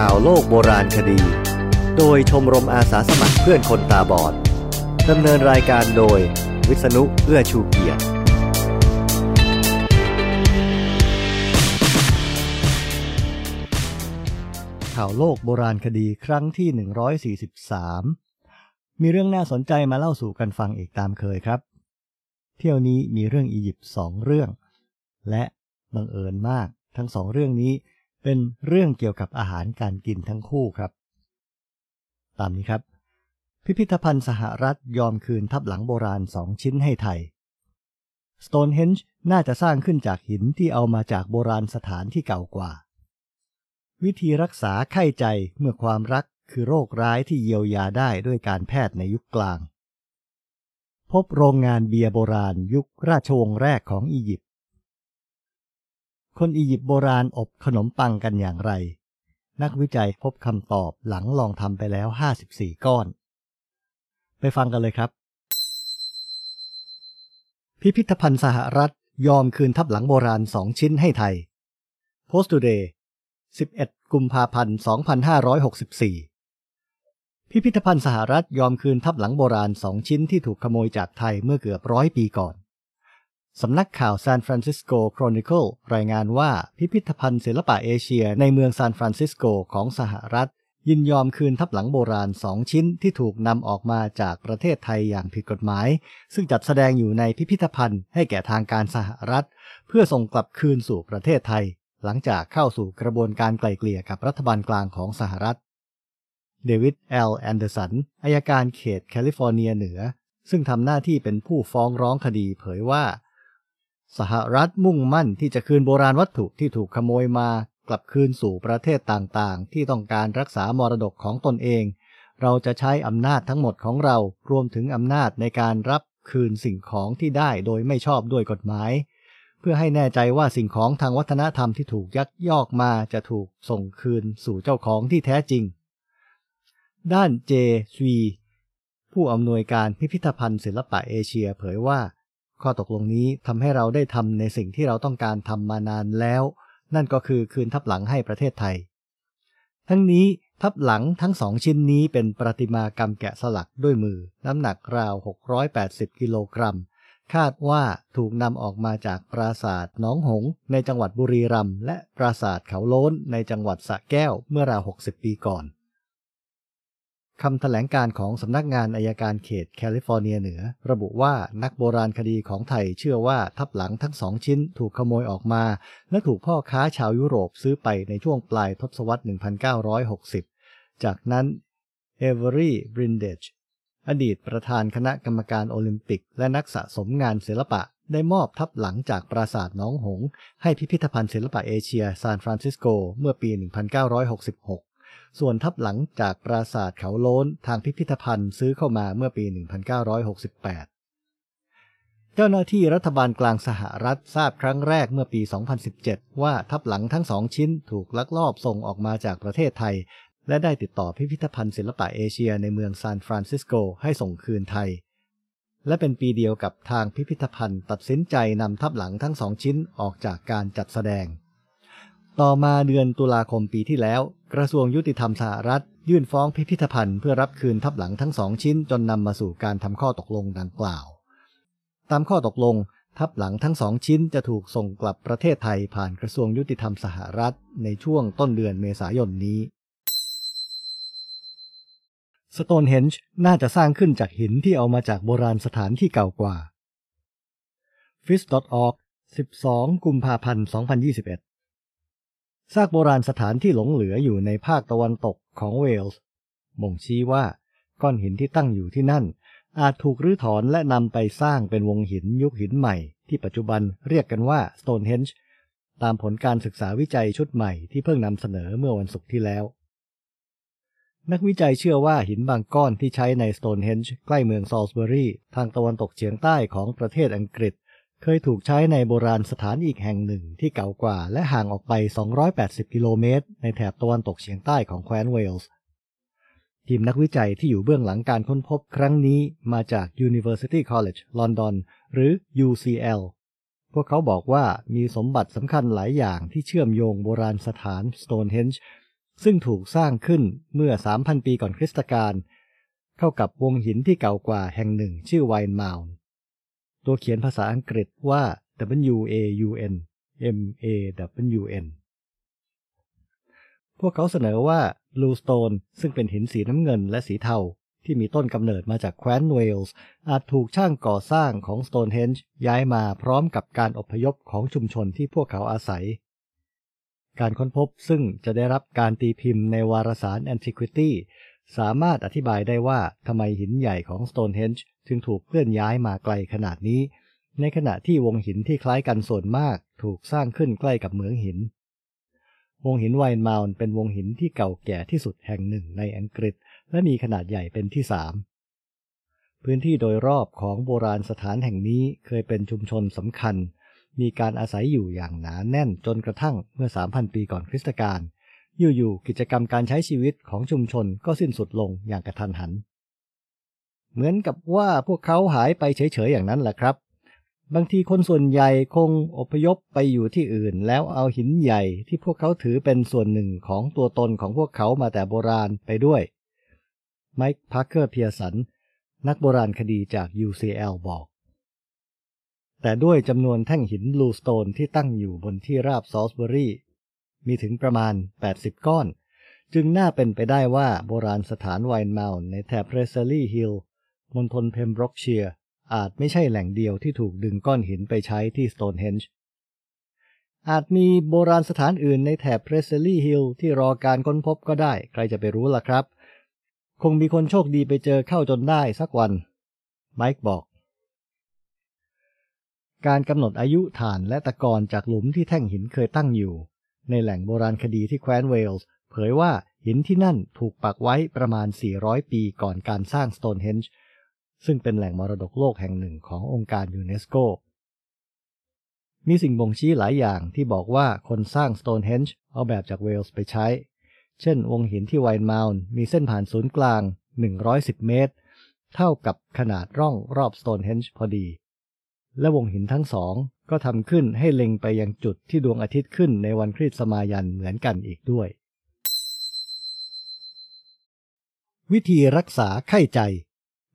ข่าวโลกโบราณคดี โดยชมรมอาสาสมัครเพื่อนคนตาบอดดำเนินรายการโดย วิษณุเอื้อชูเกียรติ ข่าวโลกโบราณคดีครั้งที่ 143 มีเรื่องน่าสนใจมาเล่าสู่กันฟังอีกตามเคยครับ เที่ยวนี้มีเรื่องอียิปต์สองเรื่อง และบังเอิญมากทั้งสองเรื่องนี้ เป็นเรื่องเกี่ยวกับอาหารการกินทั้งคู่ครับ ตามนี้ครับ พิพิธภัณฑ์สหรัฐยอมคืนทับหลังโบราณสองชิ้นให้ไทย Stonehenge น่าจะสร้างขึ้นจากหินที่เอามาจากโบราณสถานที่เก่ากว่า วิธีรักษาไข้ใจเมื่อความรักคือโรคร้ายที่เยียวยาได้ด้วยการแพทย์ในยุคกลาง พบโรงงานเบียร์โบราณยุคราชวงศ์แรกของอียิปต์ คนอียิปต์โบราณอบขนมปังกันอย่างไร นักวิจัยพบคำตอบหลังลองทำไปแล้ว 54 ก้อน ไปฟังกันเลยครับ พิพิธภัณฑ์สหรัฐยอมคืนทับหลังโบราณ 2 ชิ้นให้ไทย Post Today 11 กุมภาพันธ์ 2564 พิพิธภัณฑ์สหรัฐยอมคืนทับหลังโบราณ 2 ชิ้นที่ถูกขโมยจากไทยเมื่อเกือบร้อยปีก่อน สำนักข่าวซานฟรานซิสโกโครนิเคิลรายงานว่าพิพิธภัณฑ์ศิลปะเอเชียในเมืองซานฟรานซิสโกของสหรัฐ ยินยอมคืนทับหลังโบราณสองชิ้นที่ถูกนำออกมาจากประเทศไทยอย่างผิดกฎหมาย ซึ่งจัดแสดงอยู่ในพิพิธภัณฑ์ให้แก่ทางการสหรัฐ เพื่อส่งกลับคืนสู่ประเทศไทย หลังจากเข้าสู่กระบวนการไกล่เกลี่ยกับรัฐบาลกลางของสหรัฐ เดวิดเอลแอนเดอร์สันอายการเขตแคลิฟอร์เนียเหนือ ซึ่งทำหน้าที่เป็นผู้ฟ้องร้องคดีเผยว่า สหรัฐมุ่งมั่นที่จะคืนโบราณวัตถุที่ถูกขโมยมากลับคืนสู่ประเทศต่างๆ ที่ต้องการรักษามรดกของตนเอง เราจะใช้อำนาจทั้งหมดของเรารวมถึงอำนาจในการรับคืนสิ่งของที่ได้โดยไม่ชอบด้วยกฎหมาย เพื่อให้แน่ใจว่าสิ่งของทางวัฒนธรรมที่ถูกยักยอกมาจะถูกส่งคืนสู่เจ้าของที่แท้จริง ด้านเจซีผู้อำนวยการพิพิธภัณฑ์ศิลปะเอเชียเผยว่า ข้อตกลงนี้ทำให้เราได้ทำในสิ่งที่เราต้องการทำมานานแล้ว นั่นก็คือคืนทับหลังให้ประเทศไทย ทั้งนี้ทับหลังทั้งสองชิ้นนี้เป็นประติมากรรมแกะสลักด้วยมือ น้ำหนักราว 680 กิโลกรัม คาดว่าถูกนำออกมาจากปราสาทน้องหง ในจังหวัดบุรีรัมย์และปราสาทเขาโล้นในจังหวัดสระแก้วเมื่อราว 60 ปีก่อน คำถแถลงการของสำนักงานอายการเขตแคลิฟอร์เนียเหนือ ระบุว่านักโบราณคดีของไทยเชื่อว่าทับหลังทั้งสองชิ้นถูกขโมยออกมา และถูกพ่อค้าชาวยุโรปซื้อไปในช่วงปลายทศวรรษ 1960 จากนั้นเอเวอรี่บรินเดจอดีตประธานคณะกรรมการโอลิมปิก และนักสะสมงานศิลปะได้มอบทับหลังจากปราสาทหนองหงส์ ให้พิพิธภัณฑ์ศิลปะเอเชียซานฟรานซิสโกเมื่อปี 1966 ส่วนทับหลังจากปราสาทเขาโล้นทางพิพิธภัณฑ์ซื้อเข้ามาเมื่อปี 1968 เจ้าหน้าที่รัฐบาลกลางสหรัฐทราบครั้งแรกเมื่อปี 2017 ว่าทับหลังทั้งสองชิ้นถูกลักลอบส่งออกมาจากประเทศไทย และได้ติดต่อพิพิธภัณฑ์ศิลปะเอเชียในเมืองซานฟรานซิสโกให้ส่งคืนไทย และเป็นปีเดียวกับทางพิพิธภัณฑ์ตัดสินใจนำทับหลังทั้งสองชิ้นออกจากการจัดแสดง ต่อมาเดือนตุลาคมปีที่แล้ว กระทรวงยุติธรรมสหรัฐ ยื่นฟ้องพิพิธภัณฑ์เพื่อรับคืนทับหลังทั้งสองชิ้นจนนำมาสู่การทำข้อตกลงดังกล่าว ตามข้อตกลง ทับหลังทั้งสองชิ้นจะถูกส่งกลับประเทศไทยผ่านกระทรวงยุติธรรมสหรัฐ ในช่วงต้นเดือนเมษายนนี้สโตนเฮนจ์น่าจะสร้างขึ้นจากหินที่เอามาจากโบราณสถานที่เก่ากว่า f i s o r g 12 กุมภาพันธ์ 2021 ซากโบราณสถานที่หลงเหลืออยู่ในภาคตะวันตกของเวลส์บ่งชี้ว่าก้อนหินที่ตั้งอยู่ที่นั่น อาจถูกรื้อถอนและนำไปสร้างเป็นวงหินยุคหินใหม่ ที่ปัจจุบันเรียกกันว่า Stonehenge ตามผลการศึกษาวิจัยชุดใหม่ที่เพิ่งนำเสนอเมื่อวันศุกร์ที่แล้ว นักวิจัยเชื่อว่าหินบางก้อนที่ใช้ใน Stonehenge ใกล้เมืองซอลสเบอรีทางตะวันตกเฉียงใต้ของประเทศอังกฤษ เคยถูกใช้ในโบราณสถานอีกแห่งหนึ่งที่เก่ากว่าและห่างออกไป 280 กิโลเมตร ในแถบตะวันตกเฉียงใต้ของแคว้นเวลส์ ทีมนักวิจัยที่อยู่เบื้องหลังการค้นพบครั้งนี้มาจาก University College London หรือ UCL พวกเขาบอกว่ามีสมบัติสำคัญหลายอย่างที่เชื่อมโยงโบราณสถาน Stonehenge ซึ่งถูกสร้างขึ้นเมื่อ 3,000 ปีก่อนคริสตกาลเข้ากับวงหินที่เก่ากว่าแห่งหนึ่งชื่อไวน์มาน์ ตัวเขียนภาษาอังกฤษว่า W A U N M A W N พวกเขาเสนอว่าลูสโตนซึ่งเป็นหินสีน้ำเงินและสีเทา ที่มีต้นกำเนิดมาจากแคว้นเวลส์ อาจถูกช่างก่อสร้างของสโตนเฮนจ์ย้ายมาพร้อมกับการอพยพของชุมชนที่พวกเขาอาศัย การค้นพบซึ่งจะได้รับการตีพิมพ์ในวารสาร Antiquity สามารถอธิบายได้ว่าทำไมหินใหญ่ของ Stonehenge จึงถูกเคลื่อนย้ายมาไกลขนาดนี้ ในขณะที่วงหินที่คล้ายกันส่วนมากถูกสร้างขึ้นใกล้กับเหมืองหิน วงหินไวน์มาน์เป็นวงหินที่เก่าแก่ที่สุดแห่งหนึ่งในอังกฤษ และมีขนาดใหญ่เป็นที่สามพื้นที่โดยรอบของโบราณสถานแห่งนี้เคยเป็นชุมชนสำคัญ มีการอาศัยอยู่อย่างหนาแน่นจนกระทั่งเมื่อ 3,000 ปีก่อนคริสตกาลอยู่ๆกิจกรรมการใช้ชีวิตของชุมชนก็สิ้นสุดลงอย่างกระทันหัน เหมือนกับว่าพวกเขาหายไปเฉยๆอย่างนั้นแหละครับ บางทีคนส่วนใหญ่คงอพยพไปอยู่ที่อื่น แล้วเอาหินใหญ่ที่พวกเขาถือเป็นส่วนหนึ่งของตัวตนของพวกเขามาแต่โบราณไปด้วย ไมค์พาร์เกอร์เพียสัน นักโบราณคดีจาก UCL บอก แต่ด้วยจำนวนแท่งหินบลูสโตนที่ตั้งอยู่บนที่ราบซอลส์เบอรี่ มีถึงประมาณ 80 ก้อน จึงน่าเป็นไปได้ว่าโบราณสถานไวน์มาน์ในแถบเพรสเซอรี่ฮิล มณฑลเพมบร็อกเชียร์อาจไม่ใช่แหล่งเดียวที่ถูกดึงก้อนหินไปใช้ที่สโตนเฮนจ์อาจมีโบราณสถานอื่นในแถบเพรสเซอรี่ฮิลที่รอการค้นพบก็ได้ ใครจะไปรู้ล่ะครับ คงมีคนโชคดีไปเจอเข้าจนได้สักวัน ไมค์บอก การกำหนดอายุถ่านและตะกอนจากหลุมที่แท่งหินเคยตั้งอยู่ ในแหล่งโบราณคดีที่แคว้นเวลส์เผยว่าหินที่นั่นถูกปักไว้ประมาณ 400 ปีก่อนการสร้างสโตนเฮนจ์ ซึ่งเป็นแหล่งมรดกโลกแห่งหนึ่งขององค์การยูเนสโก มีสิ่งบ่งชี้หลายอย่างที่บอกว่าคนสร้างสโตนเฮนจ์เอาแบบจากเวลส์ไปใช้ เช่น วงหินที่ไวน์มาน์มีเส้นผ่านศูนย์กลาง 110 เมตร เท่ากับขนาดร่องรอบสโตนเฮนจ์พอดี และวงหินทั้งสองก็ทำขึ้นให้เล็งไปยังจุดที่ดวงอาทิตย์ขึ้นในวันคริสต์มายันเหมือนกันอีกด้วยวิธีรักษาไข้ใจ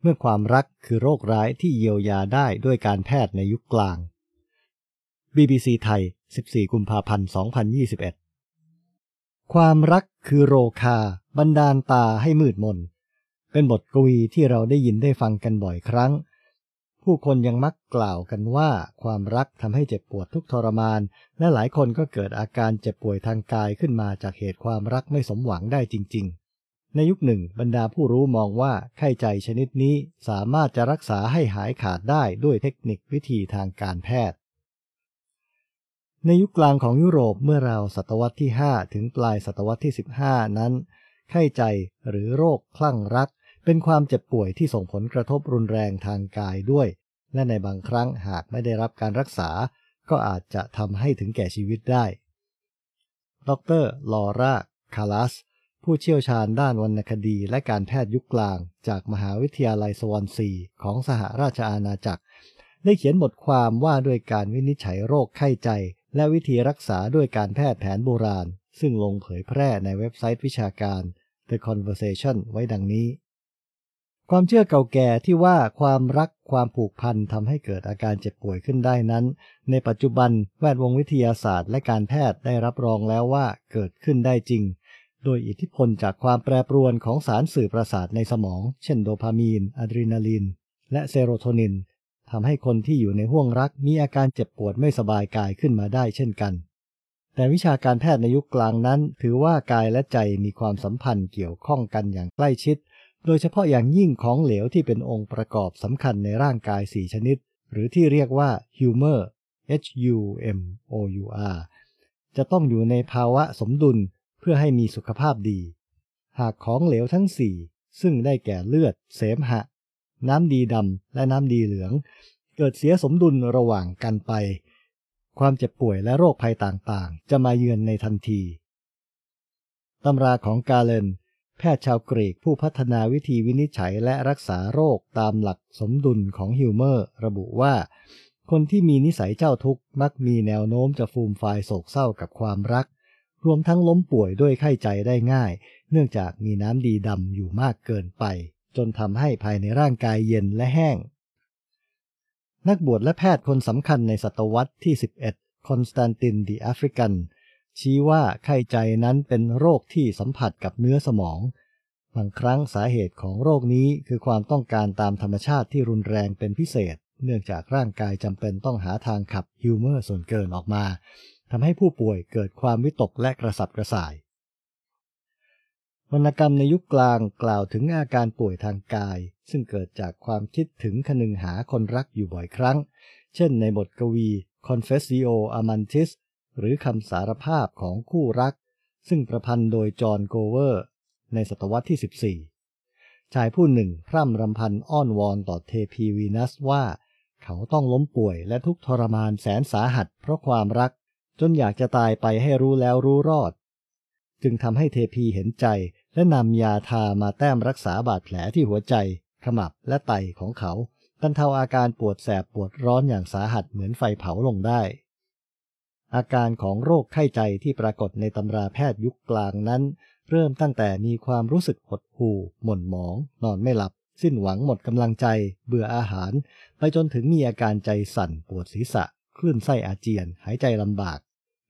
เมื่อความรักคือโรคร้ายที่เยียวยาได้ด้วยการแพทย์ในยุคกลาง BBC ไทย 14 กุมภาพันธ์ 2021 ความรักคือโรคาบันดาลตาให้มืดมน เป็นบทกวีที่เราได้ยินได้ฟังกันบ่อยครั้ง ผู้คนยังมักกล่าวกันว่า ความรักทำให้เจ็บปวดทุกทรมาน และหลายคนก็เกิดอาการเจ็บป่วยทางกายขึ้นมาจากเหตุความรักไม่สมหวังได้จริงๆ ในยุคหนึ่งบรรดาผู้รู้มองว่าไข้ใจชนิดนี้สามารถจะรักษาให้หายขาดได้ด้วยเทคนิควิธีทางการแพทย์ ในยุคกลางของยุโรปเมื่อราวศตวรรษที่ 5 ถึงปลายศตวรรษที่ 15 นั้น ไข้ใจหรือโรคคลั่งรัก เป็นความเจ็บป่วยที่ส่งผลกระทบรุนแรงทางกายด้วย และในบางครั้งหากไม่ได้รับการรักษา ก็อาจจะทำให้ถึงแก่ชีวิตได้ ดรลอร่าคาลัส ผู้เชี่ยวชาญด้านวรรณคดีและการแพทย์ยุคกลาง จากมหาวิทยาลัยสวอนซีของสหราชอาณาจักร ได้เขียนบทความว่าด้วยการวินิจฉัยโรคไข้ใจ และวิธีรักษาด้วยการแพทย์แผนโบราณ ซึ่งลงเผยแพร่ในเว็บไซต์วิชาการ The Conversation ไว้ดังนี้ ความเชื่อเก่าแก่ที่ว่าความรักความผูกพันทำให้เกิดอาการเจ็บป่วยขึ้นได้นั้น ในปัจจุบันแวดวงวิทยาศาสตร์ และการแพทย์ได้รับรองแล้วว่าเกิดขึ้นได้จริง โดยอิทธิพลจากความแปรปรวนของสารสื่อประสาทในสมอง เช่นโดพามีนอะดรีนาลีน และเซโรโทนินทำให้คนที่อยู่ในห่วงรักมีอาการเจ็บปวดไม่สบายกายขึ้นมาได้เช่นกัน แต่วิชาการแพทย์ในยุคกลางนั้น ถือว่ากายและใจมีความสัมพันธ์เกี่ยวข้องกันอย่างใกล้ชิด โดยเฉพาะอย่างยิ่งของเหลวที่เป็นองค์ประกอบสำคัญในร่างกายสี่ชนิด หรือที่เรียกว่า humor H U M O U R จะต้องอยู่ในภาวะสมดุล เพื่อให้มีสุขภาพดี หากของเหลวทั้งสี่ซึ่งได้แก่เลือด เสมหะ น้ำดีดำและน้ำดีเหลือง เกิดเสียสมดุลระหว่างกันไป ความเจ็บป่วยและโรคภัยต่างๆ จะมาเยือนในทันทีตำราของกาเลนแพทย์ชาวกรีกผู้พัฒนาวิธีวินิจฉัยและรักษาโรคตามหลักสมดุลของฮิวเมอร์ ระบุว่า คนที่มีนิสัยเจ้าทุกข์มักมีแนวโน้มจะฟูมฟายโศกเศร้ากับความรัก รวมทั้งล้มป่วยด้วยไข้ใจได้ง่าย เนื่องจากมีน้ำดีดำอยู่มากเกินไป จนทำให้ภายในร่างกายเย็นและแห้ง นักบวชและแพทย์คนสำคัญในศตวรรษที่ 11 คอนสแตนตินดีแอฟริกัน ชี้ว่าไข้ใจนั้นเป็นโรคที่สัมพันธ์กับเนื้อสมอง บางครั้งสาเหตุของโรคนี้คือความต้องการตามธรรมชาติที่รุนแรงเป็นพิเศษ เนื่องจากร่างกายจำเป็นต้องหาทางขับฮิวเมอร์ส่วนเกินออกมา ทำให้ผู้ป่วยเกิดความวิตกและกระสับกระส่าย วรรณกรรมในยุคกลางกล่าวถึงอาการป่วยทางกาย ซึ่งเกิดจากความคิดถึงคนึงหาคนรักอยู่บ่อยครั้ง เช่นในบทกวี Confessio Amantis หรือคำสารภาพของคู่รัก ซึ่งประพันธ์โดยจอห์นโกเวอร์ ในศตวรรษที่ 14 ชายผู้หนึ่งพร่ำรำพันอ้อนวอนต่อเทพีวีนัสว่า เขาต้องล้มป่วยและทุกทรมานแสนสาหัสเพราะความรัก จนอยากจะตายไปให้รู้แล้วรู้รอด จึงทำให้เทพีเห็นใจและนำยาทามาแต้มรักษาบาดแผลที่หัวใจ ขมับและไตของเขาบรรเทาอาการปวดแสบปวดร้อนอย่างสาหัสเหมือนไฟเผาลงได้ อาการของโรคไข้ใจที่ปรากฏในตำราแพทย์ยุคกลางนั้น เริ่มตั้งแต่มีความรู้สึกหดหู่ หม่นหมอง นอนไม่หลับ สิ้นหวังหมดกำลังใจ เบื่ออาหาร ไปจนถึงมีอาการใจสั่นปวดศีรษะ คลื่นไส้อาเจียน หายใจลำบาก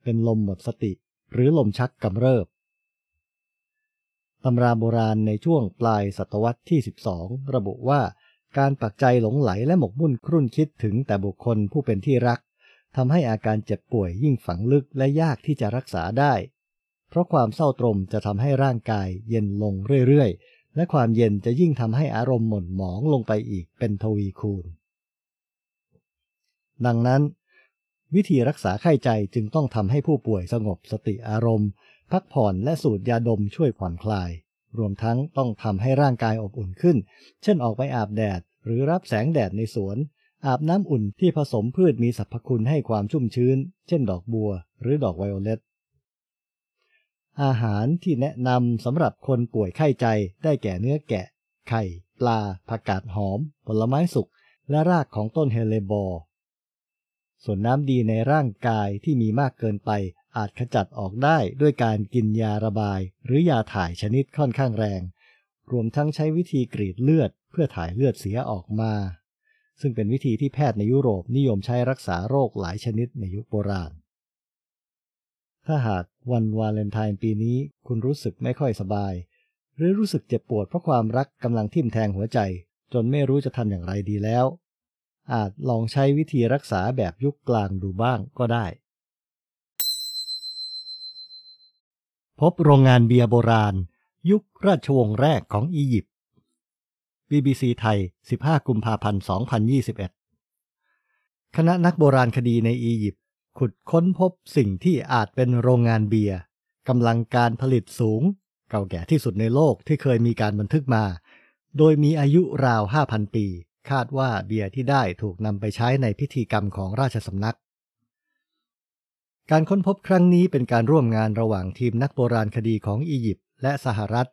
เป็นลมหมดสติ หรือลมชักกำเริบตำราโบราณในช่วงปลายศตวรรษที่ 12 ระบุว่าการปักใจหลงไหลและหมกมุ่นครุ่นคิดถึงแต่บุคคลผู้เป็นที่รักทำให้อาการเจ็บป่วยยิ่งฝังลึกและยากที่จะรักษาได้ เพราะความเศร้าตรมจะทำให้ร่างกายเย็นลงเรื่อยๆ และความเย็นจะยิ่งทำให้อารมณ์หม่นหมองลงไปอีกเป็นทวีคูณ ดังนั้น วิธีรักษาไข้ใจจึงต้องทำให้ผู้ป่วยสงบสติอารมณ์ พักผ่อนและสูดยาดมช่วยผ่อนคลาย รวมทั้งต้องทำให้ร่างกายอบอุ่นขึ้น เช่นออกไปอาบแดด หรือรับแสงแดดในสวน อาบน้ำอุ่นที่ผสมพืชมีสรรพคุณให้ความชุ่มชื้น เช่นดอกบัว หรือดอกไวโอเลตอาหารที่แนะนำสำหรับคนป่วยไข้ใจได้แก่เนื้อแกะ ไข่ ปลา ผักกาดหอม ผลไม้สุก และรากของต้นเฮเลบอร์ ส่วนน้ำดีในร่างกายที่มีมากเกินไป อาจขจัดออกได้ด้วยการกินยาระบาย หรือยาถ่ายชนิดค่อนข้างแรง รวมทั้งใช้วิธีกรีดเลือด เพื่อถ่ายเลือดเสียออกมา ซึ่งเป็นวิธีที่แพทย์ในยุโรปนิยมใช้รักษาโรคหลายชนิดในยุคโบราณ ถ้าหากวันวาเลนไทน์ปีนี้คุณรู้สึกไม่ค่อยสบาย หรือรู้สึกเจ็บปวดเพราะความรักกำลังทิ่มแทงหัวใจ จนไม่รู้จะทำอย่างไรดีแล้ว อาจลองใช้วิธีรักษาแบบยุคกลางดูบ้างก็ได้ พบโรงงานเบียร์โบราณ ยุคราชวงศ์แรกของอียิปต์ BBC ไทย 15 กุมภาพันธ์ 2021 คณะนักโบราณคดีในอียิปต์ขุดค้นพบสิ่งที่อาจเป็นโรงงานเบียร์กำลังการผลิตสูง เก่าแก่ที่สุดในโลกที่เคยมีการบันทึกมา โดยมีอายุราว 5,000 ปี คาดว่าเบียร์ที่ได้ถูกนำไปใช้ในพิธีกรรมของราชสำนัก การค้นพบครั้งนี้เป็นการร่วมงานระหว่างทีมนักโบราณคดีของอียิปต์และสหรัฐ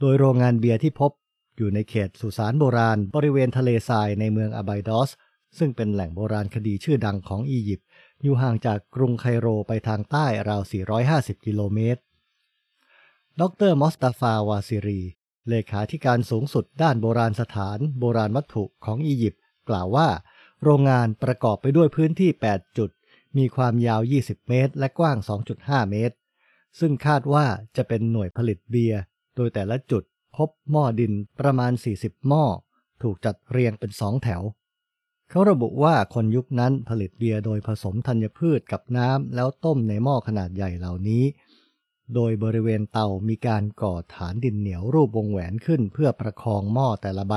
โดยโรงงานเบียร์ที่พบอยู่ในเขตสุสานโบราณบริเวณทะเลทรายในเมืองอาไบดอส ซึ่งเป็นแหล่งโบราณคดีชื่อดังของอียิปต์อยู่ห่างจากกรุงไคโรไปทางใต้ราว 450 กิโลเมตร ดร.มอสตาฟาวาซิรี เลขาธิการสูงสุดด้านโบราณสถานโบราณวัตถุของอียิปต์กล่าวว่า โรงงานประกอบไปด้วยพื้นที่ 8 จุด มีความยาว 20 เมตร และกว้าง 2.5 เมตร ซึ่งคาดว่าจะเป็นหน่วยผลิตเบียร์ โดยแต่ละจุดพบหม้อดินประมาณ 40 หม้อ ถูกจัดเรียงเป็นสองแถว เขาระบุว่าคนยุคนั้นผลิตเบียร์โดยผสมธัญพืชกับน้ำแล้วต้มในหม้อขนาดใหญ่เหล่านี้ โดยบริเวณเตามีการก่อฐานดินเหนียวรูปวงแหวนขึ้นเพื่อประคองหม้อแต่ละใบ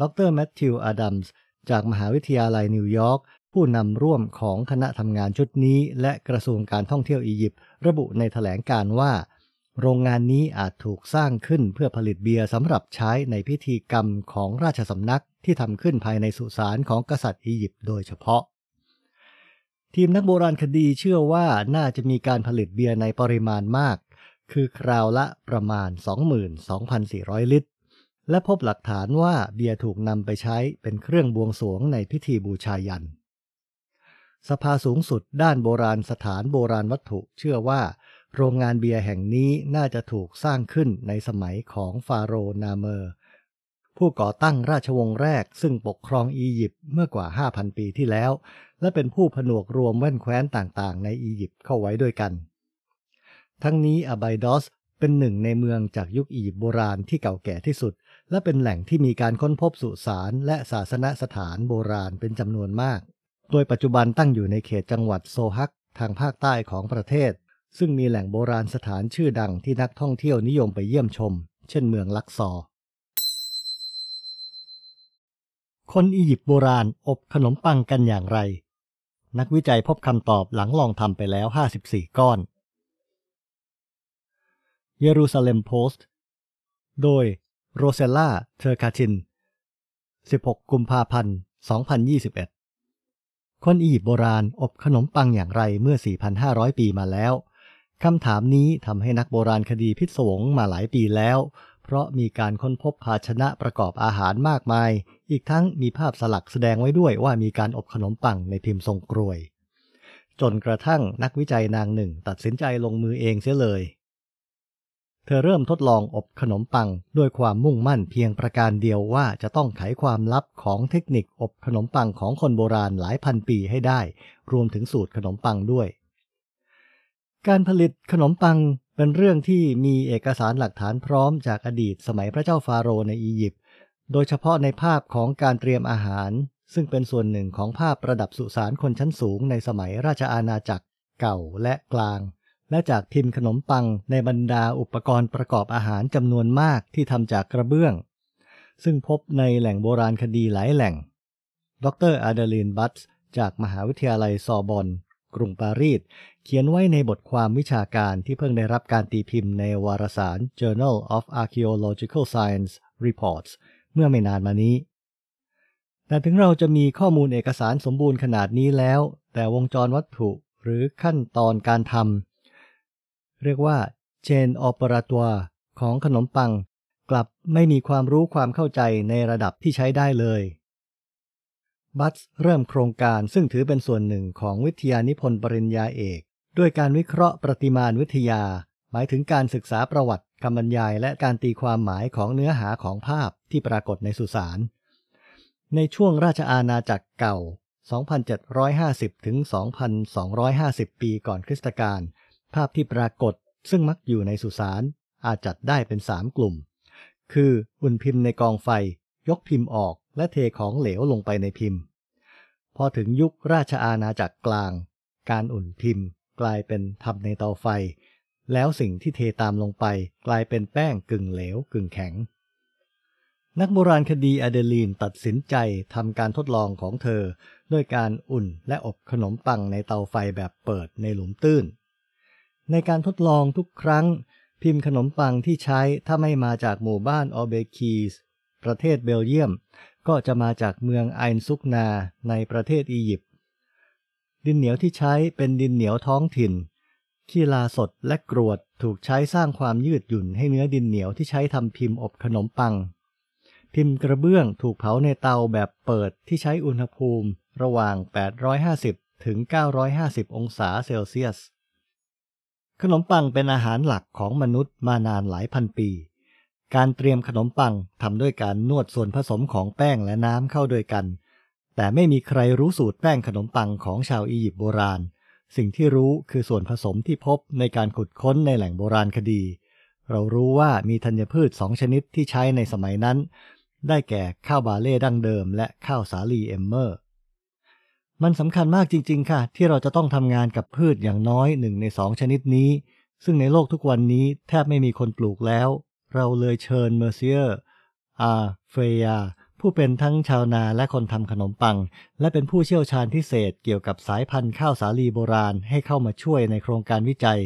ดรแมทธิวอดัมส์จากมหาวิทยาลัยนิวยอร์กผู้นำร่วมของคณะทำงานชุดนี้ และกระทรวงการท่องเที่ยวอียิปต์ระบุในถแถลงการว่า โรงงานนี้อาจถูกสร้างขึ้นเพื่อผลิตเบียร์สำหรับใช้ในพิธีกรรมของราชสำนักที่ทำขึ้นภายในสุสานของกษัตริย์อียิปต์โดยเฉพาะ ทีมนักโบราณคดีเชื่อว่าน่าจะมีการผลิตเบียร์ในปริมาณมาก คือคราวละประมาณ 22,400 ลิตร และพบหลักฐานว่าเบียร์ถูกนำไปใช้เป็นเครื่องบวงสรวงในพิธีบูชายัน สภาสูงสุดด้านโบราณสถานโบราณวัตถุเชื่อว่า โรงงานเบียร์แห่งนี้น่าจะถูกสร้างขึ้นในสมัยของฟาโรนาเมอร์ ผู้ก่อตั้งราชวงศ์แรกซึ่งปกครองอียิปต์เมื่อกว่า 5,000 ปีที่แล้ว และเป็นผู้ผนวกรวมแว่นแคว้นต่างๆ ในอียิปต์เข้าไว้ด้วยกัน ทั้งนี้อาไบดอสเป็นหนึ่งในเมืองจากยุคอียิปต์โบราณที่เก่าแก่ที่สุด และเป็นแหล่งที่มีการค้นพบสุสานและศาสนสถานโบราณเป็นจำนวนมาก โดยปัจจุบันตั้งอยู่ในเขตจังหวัดโซฮักทางภาคใต้ของประเทศ ซึ่งมีแหล่งโบราณสถานชื่อดังที่นักท่องเที่ยวนิยมไปเยี่ยมชม เช่นเมืองลักซอร์ คนอียิปต์โบราณอบขนมปังกันอย่างไร นักวิจัยพบคำตอบหลังลองทำไปแล้ว 54 ก้อน เยรูซาเล็มโพสต์ โดยโรเซลล่า เทอร์คาชิน 16 กุมภาพันธ์ 2021 คนอียิปต์โบราณอบขนมปังอย่างไรเมื่อ 4,500 ปีมาแล้ว คำถามนี้ทำให้นักโบราณคดีพิศวงมาหลายปีแล้ว เพราะมีการค้นพบภาชนะประกอบอาหารมากมาย อีกทั้งมีภาพสลักแสดงไว้ด้วยว่ามีการอบขนมปังในพิมพ์ทรงกรวย จนกระทั่งนักวิจัยนางหนึ่งตัดสินใจลงมือเองเสียเลย เธอเริ่มทดลองอบขนมปังด้วยความมุ่งมั่นเพียงประการเดียวว่าจะต้องไขความลับของเทคนิคอบขนมปังของคนโบราณหลายพันปีให้ได้ รวมถึงสูตรขนมปังด้วย การผลิตขนมปัง เป็นเรื่องที่มีเอกสารหลักฐานพร้อมจากอดีตสมัยพระเจ้าฟาโรห์ในอียิปต์ โดยเฉพาะในภาพของการเตรียมอาหาร ซึ่งเป็นส่วนหนึ่งของภาพประดับสุสานคนชั้นสูงในสมัยราชอาณาจักรเก่าและกลาง และจากพิมพ์ขนมปังในบรรดาอุปกรณ์ประกอบอาหารจำนวนมากที่ทำจากกระเบื้อง ซึ่งพบในแหล่งโบราณคดีหลายแหล่ง ดรอาเดลีนบัตส์จากมหาวิทยาลัยซอบอน กรุงปารีสเขียนไว้ในบทความวิชาการที่เพิ่งได้รับการตีพิมพ์ในวารสาร Journal of Archaeological Science Reports เมื่อไม่นานมานี้ แต่ถึงเราจะมีข้อมูลเอกสารสมบูรณ์ขนาดนี้แล้ว แต่วงจรวัตถุหรือขั้นตอนการทำเรียกว่าเชนออปราตัวของขนมปัง กลับไม่มีความรู้ความเข้าใจในระดับที่ใช้ได้เลย บัตเริ่มโครงการซึ่งถือเป็นส่วนหนึ่งของวิทยานิพนธ์ปริญญาเอก ด้วยการวิเคราะห์ประติมานวิทยา หมายถึงการศึกษาประวัติคำบรรยาย และการตีความหมายของเนื้อหาของภาพที่ปรากฏในสุสาน ในช่วงราชอาณาจักรเก่า 2,750 ถึง 2,250 ปีก่อนคริสตกาล ภาพที่ปรากฏซึ่งมักอยู่ในสุสานอาจจัดได้เป็นสามกลุ่ม คืออุ่นพิมพ์ในกองไฟ ยกพิมพ์ออก และเทของเหลวลงไปในพิมพ์ พอถึงยุคราชอาณาจักรกลาง การอุ่นพิมพ์ กลายเป็นทำในเตาไฟ แล้วสิ่งที่เทตามลงไป กลายเป็นแป้งกึ่งเหลวกึ่งแข็ง นักโบราณคดีอเดลีนตัดสินใจทำการทดลองของเธอ ด้วยการอุ่นและอบขนมปังในเตาไฟแบบเปิดในหลุมตื้น ในการทดลองทุกครั้งพิมพ์ขนมปังที่ใช้ถ้าไม่มาจากหมู่บ้านออเบคีส ประเทศเบลเยียม ก็จะมาจากเมืองไอนซุกนาในประเทศอียิปต์ดินเหนียวที่ใช้เป็นดินเหนียวท้องถิ่น ขี้ลาสดและกรวดถูกใช้สร้างความยืดหยุ่นให้เนื้อดินเหนียวที่ใช้ทำพิมพ์อบขนมปัง พิมพ์กระเบื้องถูกเผาในเตาแบบเปิดที่ใช้อุณหภูมิระหว่าง 850 ถึง 950 องศาเซลเซียส ขนมปังเป็นอาหารหลักของมนุษย์มานานหลายพันปี การเตรียมขนมปังทำด้วยการนวดส่วนผสมของแป้งและน้ำเข้าด้วยกัน แต่ไม่มีใครรู้สูตรแป้งขนมปังของชาวอียิปต์โบราณ สิ่งที่รู้คือส่วนผสมที่พบในการขุดค้นในแหล่งโบราณคดี เรารู้ว่ามีธัญพืชสองชนิดที่ใช้ในสมัยนั้น ได้แก่ข้าวบาเล่ดั้งเดิม และข้าวสาลีเอมเมอร์ มันสำคัญมากจริง ๆ ค่ะ ที่เราจะต้องทำงานกับพืชอย่างน้อยหนึ่งในสองชนิดนี้ซึ่งในโลกทุกวันนี้แทบไม่มีคนปลูกแล้ว เราเลยเชิญเมอร์เซียร์อาเฟยาผู้เป็นทั้งชาวนาและคนทำขนมปัง และเป็นผู้เชี่ยวชาญพิเศษเกี่ยวกับสายพันธุ์ข้าวสาลีโบราณให้เข้ามาช่วยในโครงการวิจัย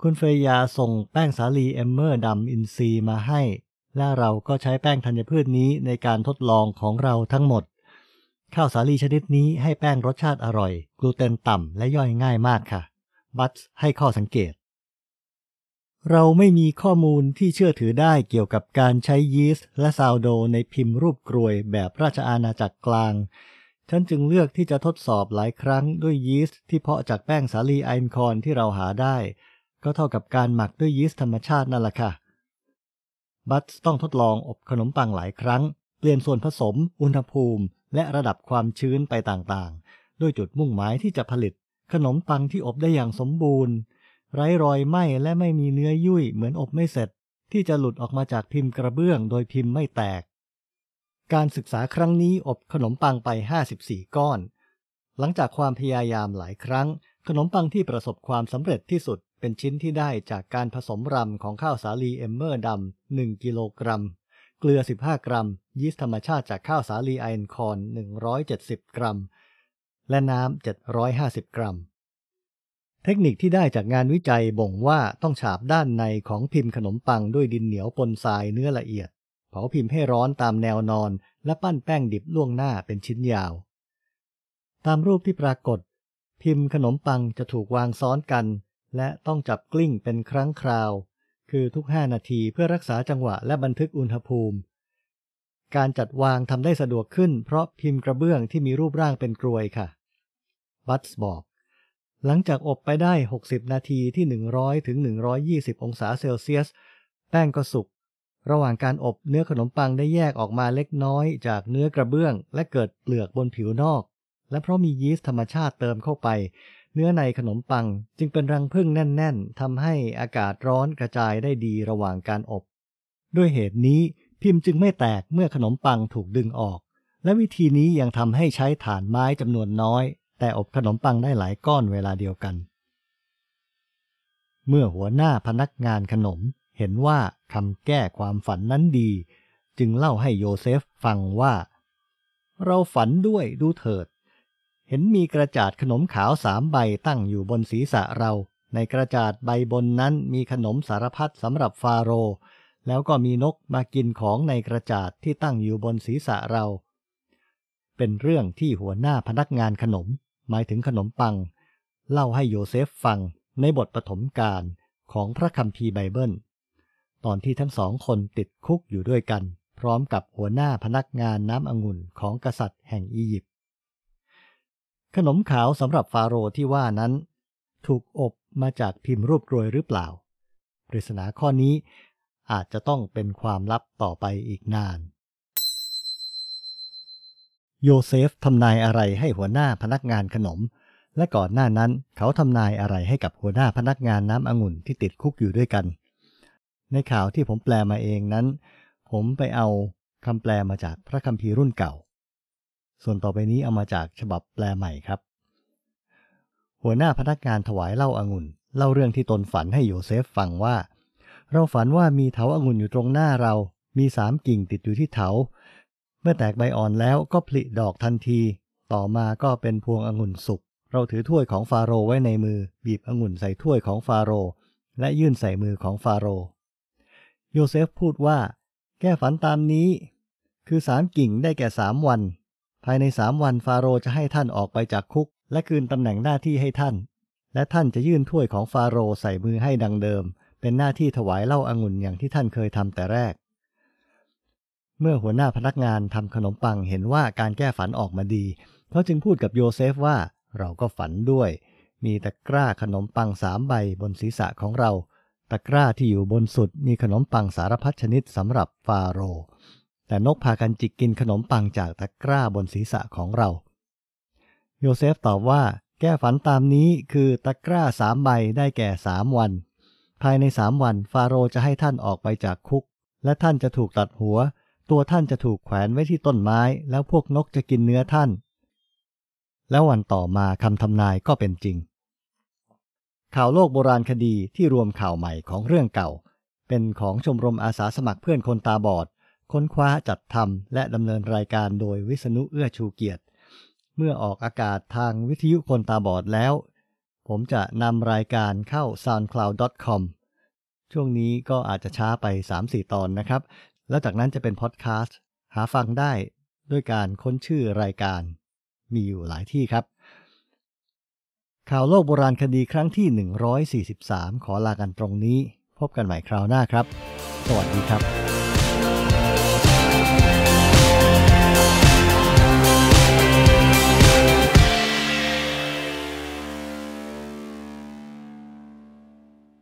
คุณเฟยาส่งแป้งสาลีเอมเมอร์ดำอินทรีย์มาให้ และเราก็ใช้แป้งธัญพืชนี้ในการทดลองของเราทั้งหมด ข้าวสาลีชนิดนี้ให้แป้งรสชาติอร่อย กลูเตนต่ำและย่อยง่ายมากค่ะ บัตให้ข้อสังเกต เราไม่มีข้อมูลที่เชื่อถือได้เกี่ยวกับการใช้ยีสต์และซาวโดในพิมพ์รูปกรวยแบบราชอาณาจักรกลาง ฉันจึงเลือกที่จะทดสอบหลายครั้งด้วยยีสต์ที่เพาะจากแป้งสาลีไอน์คอนที่เราหาได้ ก็เท่ากับการหมักด้วยยีสต์ธรรมชาตินั่นแหละค่ะ บัตต้องทดลองอบขนมปังหลายครั้ง เปลี่ยนส่วนผสม อุณหภูมิ และระดับความชื้นไปต่างๆ ด้วยจุดมุ่งหมายที่จะผลิต ขนมปังที่อบได้อย่างสมบูรณ์ ไร้รอยไหม้และไม่มีเนื้อยุ่ยเหมือนอบไม่เสร็จ ที่จะหลุดออกมาจากพิมพ์กระเบื้องโดยพิมพ์ไม่แตก การศึกษาครั้งนี้อบขนมปังไป 54 ก้อน หลังจากความพยายามหลายครั้ง ขนมปังที่ประสบความสำเร็จที่สุดเป็นชิ้นที่ได้จากการผสมรำของข้าวสาลีเอมเมอร์ดำ1กิโลกรัม เกลือ 15 กรัม ยีสต์ธรรมชาติจากข้าวสาลีไอนคอน 170 กรัม และน้ำ 750 กรัม เทคนิคที่ได้จากงานวิจัยบ่งว่าต้องฉาบด้านในของพิมพ์ขนมปังด้วยดินเหนียวปนทรายเนื้อละเอียด เผาพิมพ์ให้ร้อนตามแนวนอน และปั้นแป้งดิบล่วงหน้าเป็นชิ้นยาว ตามรูปที่ปรากฏ พิมพ์ขนมปังจะถูกวางซ้อนกัน และต้องจับกลิ้งเป็นครั้งคราว คือทุก 5 นาทีเพื่อรักษาจังหวะและบันทึกอุณหภูมิ การจัดวางทำได้สะดวกขึ้น เพราะพิมพ์กระเบื้องที่มีรูปร่างเป็นกรวยค่ะ บัตส์บอก หลังจากอบไปได้ 60 นาทีที่ 100ถึง120 องศาเซลเซียส แป้งก็สุก ระหว่างการอบเนื้อขนมปังได้แยกออกมาเล็กน้อยจากเนื้อกระเบื้อง และเกิดเปลือกบนผิวนอก และเพราะมียีสต์ธรรมชาติเติมเข้าไป เนื้อในขนมปังจึงเป็นรังผึ้งแน่น ๆทำให้อากาศร้อนกระจายได้ดีระหว่างการอบ ด้วยเหตุนี้พิมพ์จึงไม่แตกเมื่อขนมปังถูกดึงออก และวิธีนี้ยังทำให้ใช้ฐานไม้จำนวนน้อย แต่อบขนมปังได้หลายก้อนเวลาเดียวกัน เมื่อหัวหน้าพนักงานขนมเห็นว่าคำแก้ความฝันนั้นดี จึงเล่าให้โยเซฟฟังว่า เราฝันด้วยดูเถิด เห็นมีกระจาดขนมขาวสามใบตั้งอยู่บนศีรษะเรา ในกระจาดใบบนนั้นมีขนมสารพัดสำหรับฟาโรแล้วก็มีนกมากินของในกระจาดที่ตั้งอยู่บนศีรษะเรา เป็นเรื่องที่หัวหน้าพนักงานขนม หมายถึงขนมปัง เล่าให้โยเซฟฟังในบทปฐมกาลของพระคัมภีร์ไบเบิล ตอนที่ทั้งสองคนติดคุกอยู่ด้วยกัน พร้อมกับหัวหน้าพนักงานน้ำองุ่นของกษัตริย์แห่งอียิปต์ขนมขาวสำหรับฟาโรห์ที่ว่านั้น ถูกอบมาจากพิมพ์รูปกรวยหรือเปล่า ปริศนาข้อนี้อาจจะต้องเป็นความลับต่อไปอีกนาน โยเซฟทำนายอะไรให้หัวหน้าพนักงานขนม และก่อนหน้านั้นเขาทำนายอะไรให้กับหัวหน้าพนักงานน้ำองุ่นที่ติดคุกอยู่ด้วยกัน ในข่าวที่ผมแปลมาเองนั้น ผมไปเอาคำแปลมาจากพระคัมภีร์รุ่นเก่า ส่วนต่อไปนี้เอามาจากฉบับแปลใหม่ครับ หัวหน้าพนักงานถวายเหล้าอางุ่น เล่าเรื่องที่ตนฝันให้โยเซฟฟังว่า เราฝันว่ามีเถาอางุ่นอยู่ตรงหน้าเรา มีสามกิ่งติดอยู่ที่เถา มื่อแตกใบอ่อนแล้วก็ผลิดอกทันที ต่อมาก็เป็นพวงองุ่นสุก เราถือถ้วยของฟาโรไว้ในมือ บีบองุ่นใส่ถ้วยของฟาโร และยื่นใส่มือของฟาโร โยเซฟพูดว่า แก้ฝันตามนี้ คือสามกิ่งได้แก่สามวัน ภายในสามวันฟาโรจะให้ท่านออกไปจากคุก และคืนตำแหน่งหน้าที่ให้ท่าน และท่านจะยื่นถ้วยของฟาโรใส่มือให้ดังเดิม เป็นหน้าที่ถวายเหล้าอางุ่นอย่างที่ท่านเคยทำแต่แรก เมื่อหัวหน้าพนักงานทำขนมปังเห็นว่าการแก้ฝันออกมาดี เขาจึงพูดกับโยเซฟว่าเราก็ฝันด้วย มีตะกร้าขนมปังสามใบบนศีรษะของเรา ตะกร้าที่อยู่บนสุดมีขนมปังสารพัดชนิดสำหรับฟาโร แต่นกพากันจิกกินขนมปังจากตะกร้าบนศีรษะของเรา โยเซฟตอบว่า แก้ฝันตามนี้คือตะกร้าสามใบได้แก่สามวัน ภายในสามวันฟาโรจะให้ท่านออกไปจากคุก และท่านจะถูกตัดหัว ตัวท่านจะถูกแขวนไว้ที่ต้นไม้ แล้วพวกนกจะกินเนื้อท่าน แล้ววันต่อมาคำทำนายก็เป็นจริง ข่าวโลกโบราณคดีที่รวมข่าวใหม่ของเรื่องเก่า เป็นของชมรมอาสาสมัครเพื่อนคนตาบอด ค้นคว้าจัดทำและดำเนินรายการโดยวิษณุเอื้อชูเกียรติ เมื่อออกอากาศทางวิทยุคนตาบอดแล้ว ผมจะนำรายการเข้า soundcloud.com ช่วงนี้ก็อาจจะช้าไป 3-4 ตอนนะครับ แล้วจากนั้นจะเป็นพอดแคสต์หาฟังได้ด้วยการค้นชื่อรายการ มีอยู่หลายที่ครับ ข่าวโลกโบราณคดีครั้งที่ 143 ขอลากันตรงนี้ พบกันใหม่คราวหน้าครับ สวัสดีครับ